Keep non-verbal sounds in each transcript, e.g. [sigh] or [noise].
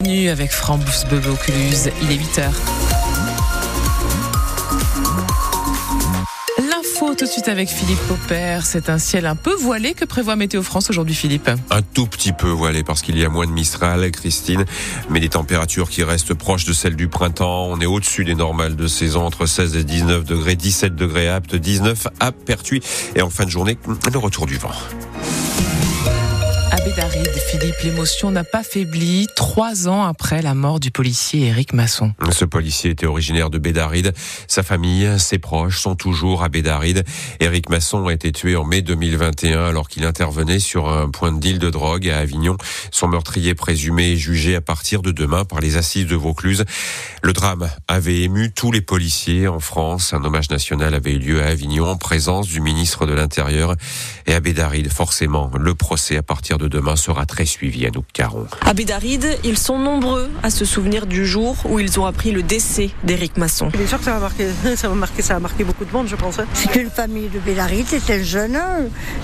Bienvenue avec France Bleu Vaucluse, il est 8h. L'info tout de suite avec Philippe Popper. C'est un ciel un peu voilé que prévoit Météo France aujourd'hui, Philippe? Un tout petit peu voilé parce qu'il y a moins de Mistral, Christine, mais des températures qui restent proches de celles du printemps. On est au-dessus des normales de saison, entre 16 et 19 degrés, 17 degrés à Apte, 19 à Pertuis. Et en fin de journée, le retour du vent. Bédaride, Philippe, l'émotion n'a pas faibli trois ans après la mort du policier Éric Masson. Ce policier était originaire de Bédaride. Sa famille, ses proches sont toujours à Bédaride. Éric Masson a été tué en mai 2021 alors qu'il intervenait sur un point de deal de drogue à Avignon. Son meurtrier présumé est jugé à partir de demain par les assises de Vaucluse. Le drame avait ému tous les policiers en France. Un hommage national avait eu lieu à Avignon en présence du ministre de l'Intérieur et à. Forcément, le procès à partir de demain sera très suivi à Caron. À Bédaride, ils sont nombreux à se souvenir du jour où ils ont appris le décès d'Éric Masson. Bien sûr que ça va marquer, [laughs] ça va marquer, ça a marqué beaucoup de monde, je pense. C'est une famille de Bédaride, c'était jeune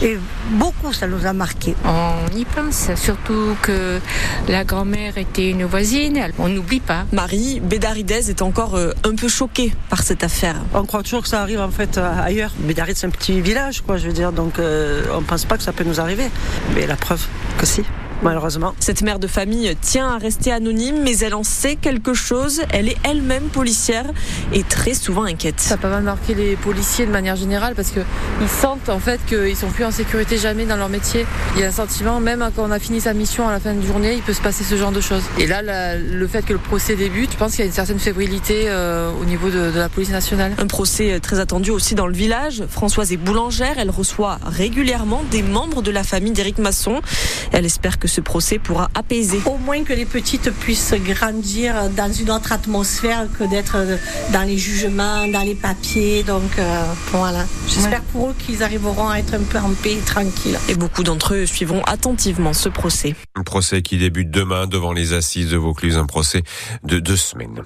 et beaucoup ça nous a marqué. On y pense, surtout que la grand-mère était une voisine, on n'oublie pas. Marie, bédaridaise, est encore euh, un peu choquée par cette affaire. On croit toujours que ça arrive en fait ailleurs. Bédaride, c'est un petit village, quoi, je veux dire, donc euh, on ne pense pas que ça peut nous arriver. Mais la preuve, que si malheureusement. Cette mère de famille tient à rester anonyme, mais elle en sait quelque chose. Elle est elle-même policière et très souvent inquiète. Ça a pas mal marqué les policiers de manière générale parce qu'ils sentent en fait qu'ils sont plus en sécurité jamais dans leur métier. Il y a un sentiment, même quand on a fini sa mission à la fin de journée, il peut se passer ce genre de choses. Et là, le fait que le procès débute, je pense qu'il y a une certaine fébrilité euh, au niveau de, de la police nationale. Un procès très attendu aussi dans le village. Françoise est boulangère, elle reçoit régulièrement des membres de la famille d'Éric Masson. Elle espère que ce procès pourra apaiser. Au moins que les petites puissent grandir dans une autre atmosphère que d'être dans les jugements, dans les papiers. Donc euh, voilà. J'espère pour eux qu'ils arriveront à être un peu en paix et tranquilles. Et beaucoup d'entre eux suivront attentivement ce procès. Un procès qui débute demain devant les assises de Vaucluse, un procès de deux semaines.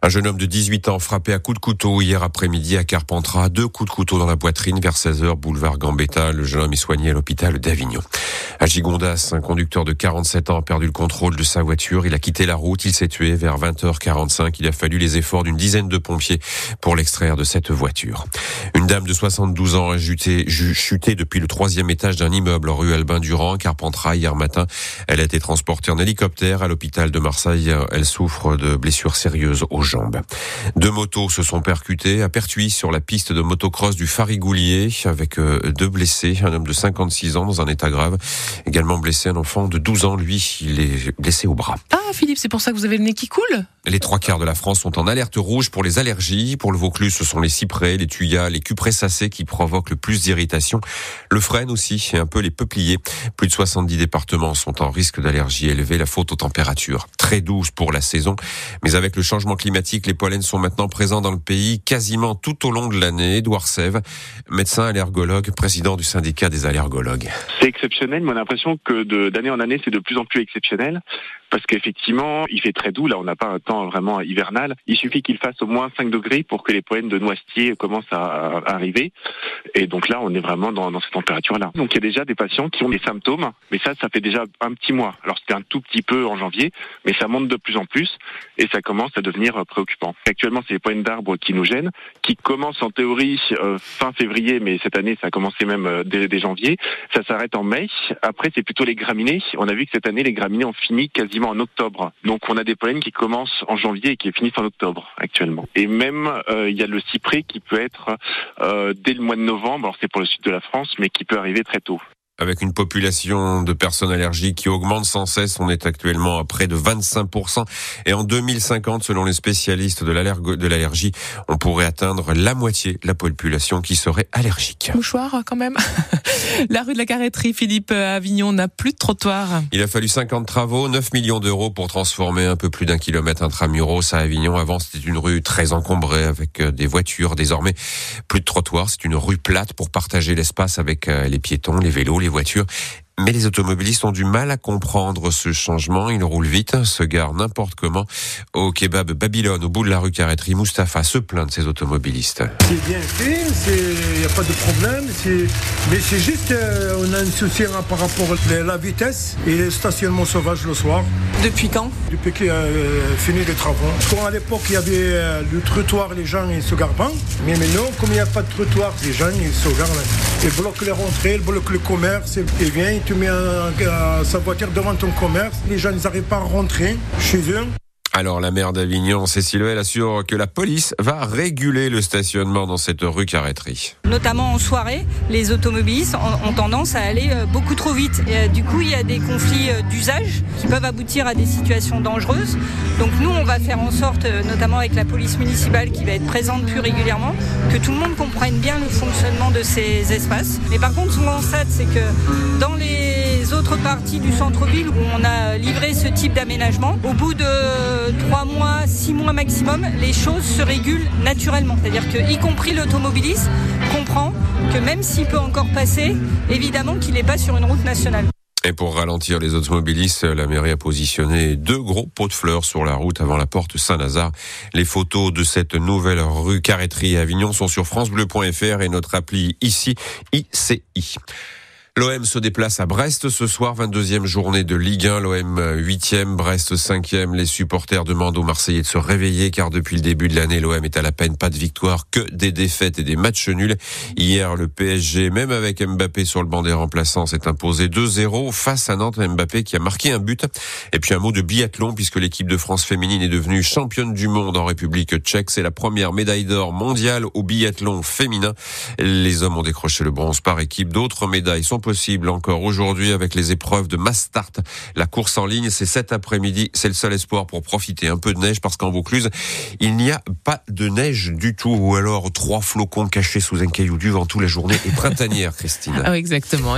Un jeune homme de 18 ans frappé à coups de couteau hier après-midi à Carpentras. Deux coups de couteau dans la poitrine vers 16h, boulevard Gambetta. Le jeune homme est soigné à l'hôpital d'Avignon. À Gigondas, un conducteur de 47 ans a perdu le contrôle de sa voiture. Il a quitté la route. Il s'est tué vers 20h45. Il a fallu les efforts d'une dizaine de pompiers pour l'extraire de cette voiture. Une dame de 72 ans a chuté, chuté depuis le troisième étage d'un immeuble rue Albin Durand, Carpentras, hier matin. Elle a été transportée en hélicoptère à l'hôpital de Marseille. Elle souffre de blessures sérieuses aux jambes. Deux motos se sont percutées à Pertuis sur la piste de motocross du Farigoulier avec euh, deux blessés, un homme de 56 ans dans un état grave, également blessé un enfant de 12 ans, lui, il est blessé au bras. Ah Philippe, c'est pour ça que vous avez le nez qui coule Les trois quarts de la France sont en alerte rouge pour les allergies. Pour le Vaucluse, ce sont les cyprès, les tuyas, les cupressacées qui provoquent le plus d'irritation. Le frêne aussi et un peu les peupliers. Plus de 70 départements sont en risque d'allergie élevée, la faute aux températures très douces pour la saison. Mais avec le changement climatique, les pollens sont maintenant présents dans le pays quasiment tout au long de l'année. Edouard Sève, médecin allergologue, président du syndicat des allergologues. C'est exceptionnel, mais on a l'impression que d'année en année, c'est de plus en plus exceptionnel parce qu'effectivement, il fait très doux. Là, on n'a pas un temps vraiment hivernal. Il suffit qu'il fasse au moins 5 degrés pour que les poènes de noisetier commencent à, arriver. Et donc là, on est vraiment dans, dans cette température-là. Donc il y a déjà des patients qui ont des symptômes, mais ça, ça fait déjà un petit mois. Alors c'était un tout petit peu en janvier, mais ça monte de plus en plus et ça commence à devenir préoccupant. Actuellement, c'est les poènes d'arbres qui nous gênent, qui commencent en théorie euh, fin février, mais cette année, ça a commencé même euh, dès, dès janvier. Ça s'arrête en mai. Après, c'est plutôt les graminées. On a vu que cette année, les graminées ont fini en octobre. Donc on a des pollens qui commencent en janvier et qui finissent en octobre actuellement. Et même euh, il y a le cyprès qui peut être euh, dès le mois de novembre, alors c'est pour le sud de la France, mais qui peut arriver très tôt avec une population de personnes allergiques qui augmente sans cesse. On est actuellement à près de 25%. Et en 2050, selon les spécialistes de l'allergie, on pourrait atteindre la moitié de la population qui serait allergique. Mouchoir quand même. [laughs] la rue de la Carretterie, Philippe Avignon, n'a plus de trottoir. Il a fallu 50 travaux, 9 millions d'euros pour transformer un peu plus d'un kilomètre intramuros à Avignon. Avant, c'était une rue très encombrée avec euh, des voitures. Désormais, plus de trottoirs. C'est une rue plate pour partager l'espace avec euh, les piétons, les vélos, les voitures Mais les automobilistes ont du mal à comprendre ce changement. Ils roulent vite, se garent n'importe comment. Au kebab Babylone, au bout de la rue Carreterie, Mustapha se plaint de ces automobilistes. C'est bien fait, il n'y a pas de problème. Mais c'est juste, euh, on a un souci hein, par rapport à la vitesse et le stationnement sauvage le soir. Depuis quand? Depuis qu'il a euh, fini les travaux. Quand à l'époque, il y avait euh, le trottoir, les gens ils se garent pas. Mais maintenant, comme il n'y a pas de trottoir, les gens ils se garent. Ils bloquent les rentrées, ils bloquent le commerce. Ils viennent, tu mets sa voiture devant ton commerce. Les gens n'arrivent pas à rentrer chez eux. Alors la maire d'Avignon, Cécile elle assure que la police va réguler le stationnement dans cette rue Carreterie. Notamment en soirée, les automobilistes ont tendance à aller euh, beaucoup trop vite. Euh, du coup, il y a des conflits euh, d'usage qui peuvent aboutir à des situations dangereuses. Donc nous, on va faire en sorte, notamment avec la police municipale qui va être présente plus régulièrement, que tout le monde comprenne bien le fonctionnement de ces espaces. Mais par contre, ce qu'on constate, c'est que dans les autres parties du centre-ville où on a livré ce type d'aménagement, au bout de trois mois, six mois maximum, les choses se régulent naturellement. C'est-à-dire que, y compris l'automobiliste, comprend que même s'il peut encore passer, évidemment qu'il n'est pas sur une route nationale. Et pour ralentir les automobilistes, la mairie a positionné deux gros pots de fleurs sur la route avant la porte Saint-Lazare. Les photos de cette nouvelle rue Carreterie à Avignon sont sur francebleu.fr et notre appli ici, ICI. L'OM se déplace à Brest ce soir, 22e journée de Ligue 1. L'OM 8e, Brest 5e. Les supporters demandent aux Marseillais de se réveiller car depuis le début de l'année, l'OM est à la peine pas de victoire, que des défaites et des matchs nuls. Hier, le PSG, même avec Mbappé sur le banc des remplaçants, s'est imposé 2-0 face à Nantes. Mbappé qui a marqué un but. Et puis un mot de biathlon puisque l'équipe de France féminine est devenue championne du monde en République tchèque. C'est la première médaille d'or mondiale au biathlon féminin. Les hommes ont décroché le bronze par équipe. D'autres médailles sont possible encore aujourd'hui avec les épreuves de mass start. La course en ligne, c'est cet après-midi. C'est le seul espoir pour profiter un peu de neige parce qu'en Vaucluse, il n'y a pas de neige du tout ou alors trois flocons cachés sous un caillou du vent toute la journée et printanière, Christine. Ah, exactement.